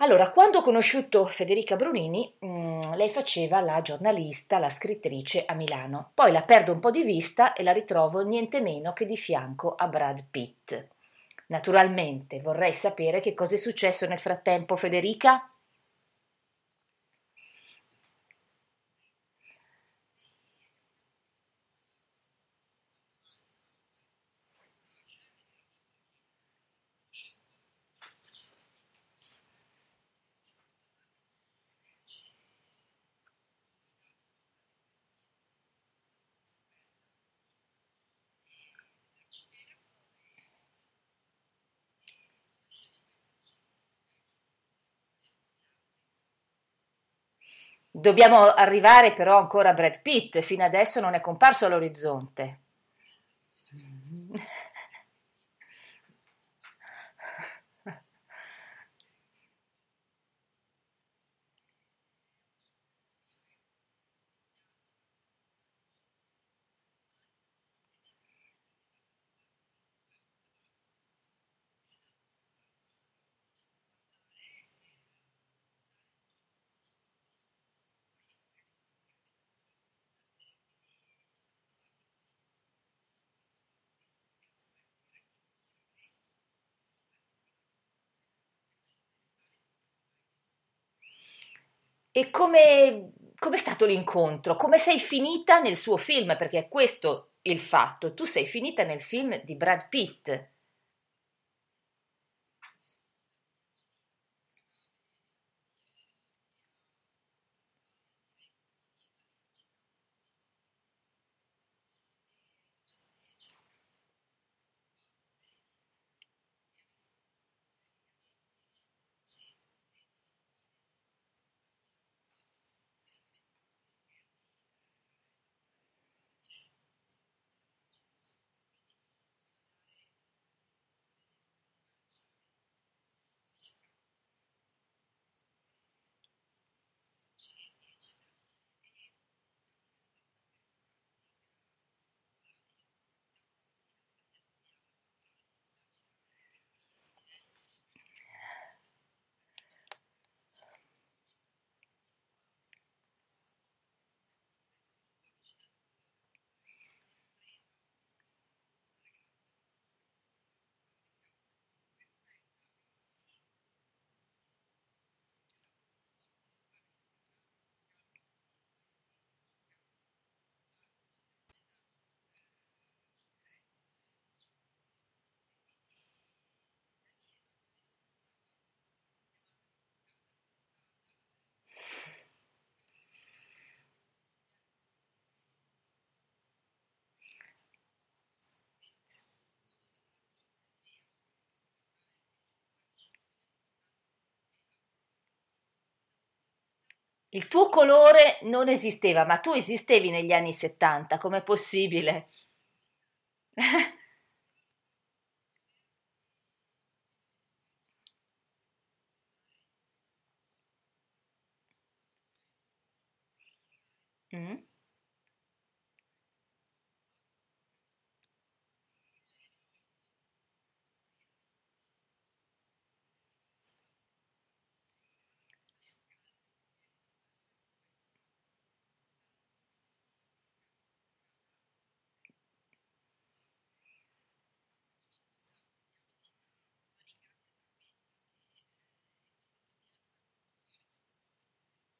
Allora, quando ho conosciuto Federica Brunini, mh, mm, lei faceva la giornalista, la scrittrice a Milano. Poi la perdo un po' di vista e la ritrovo niente meno che di fianco a Brad Pitt. Naturalmente vorrei sapere che cosa è successo nel frattempo, Federica. Dobbiamo arrivare però ancora a Brad Pitt, fino adesso non è comparso all'orizzonte. E come è stato l'incontro? Come sei finita nel suo film? Perché è questo il fatto. Tu sei finita nel film di Brad Pitt. Il tuo colore non esisteva, ma tu esistevi negli anni 70, com'è possibile? mm?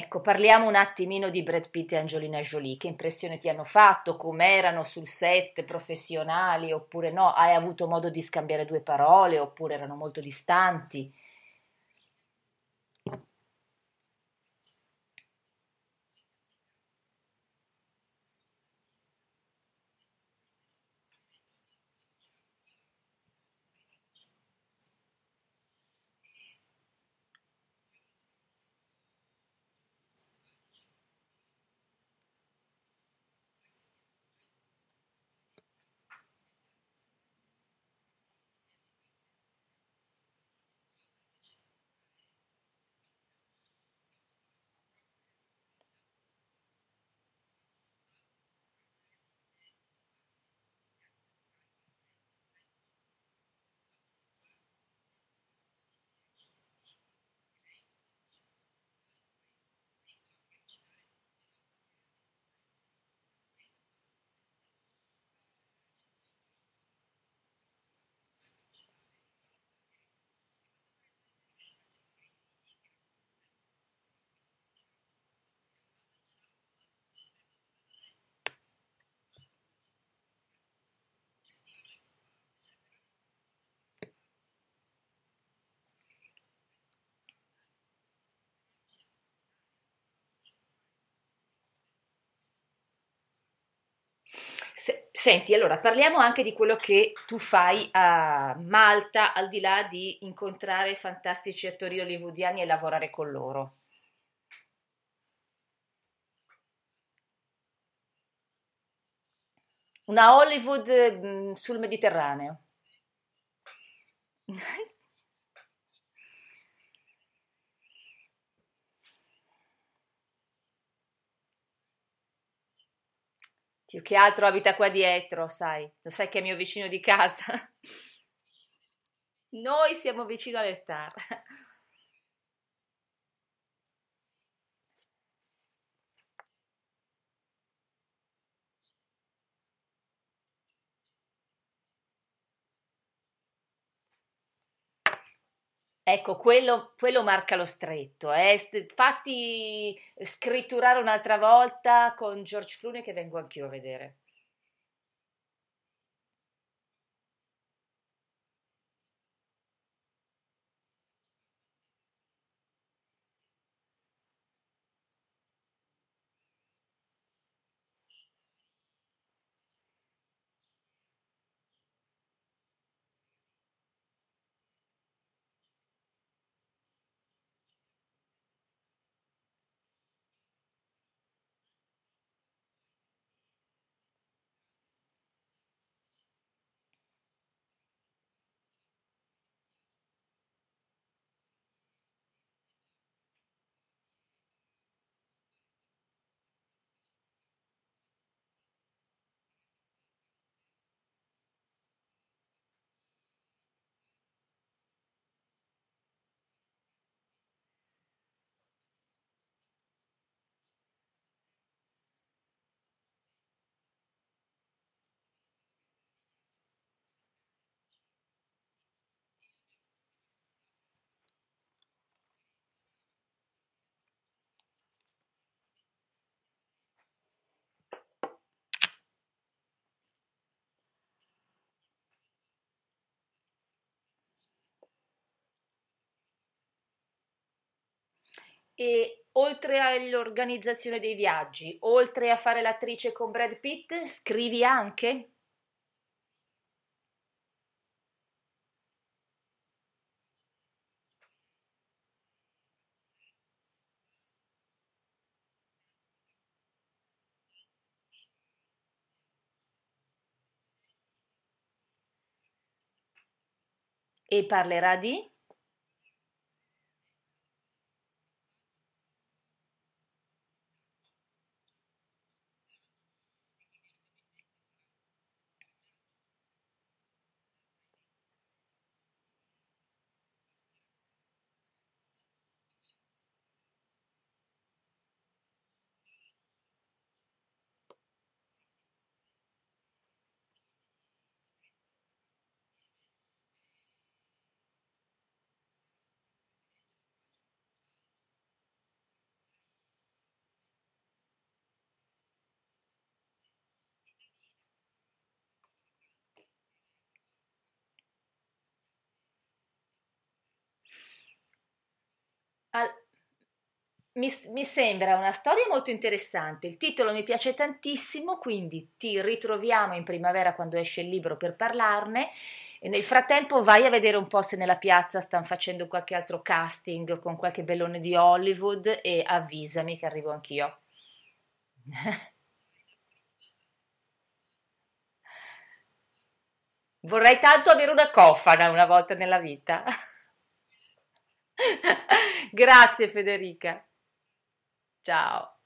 Ecco, parliamo un attimino di Brad Pitt e Angelina Jolie. Che impressione ti hanno fatto? Com'erano sul set professionali oppure no? Hai avuto modo di scambiare due parole oppure erano molto distanti? Senti, allora parliamo anche di quello che tu fai a Malta, al di là di incontrare fantastici attori hollywoodiani e lavorare con loro. Una Hollywood mm, sul Mediterraneo. Più che altro abita qua dietro, sai, lo sai che è mio vicino di casa. Noi siamo vicino alle star. Ecco, quello, quello marca lo stretto. Eh. Fatti scritturare un'altra volta con George Clooney che vengo anch'io a vedere. E oltre all'organizzazione dei viaggi, oltre a fare l'attrice con Brad Pitt, scrivi anche? E parlerà di? Al- mi, mi sembra una storia molto interessante, il titolo mi piace tantissimo, quindi ti ritroviamo in primavera quando esce il libro per parlarne e nel frattempo vai a vedere un po' se nella piazza stanno facendo qualche altro casting con qualche bellone di Hollywood e avvisami che arrivo anch'io. Vorrei tanto avere una cofana una volta nella vita. Grazie Federica. Ciao.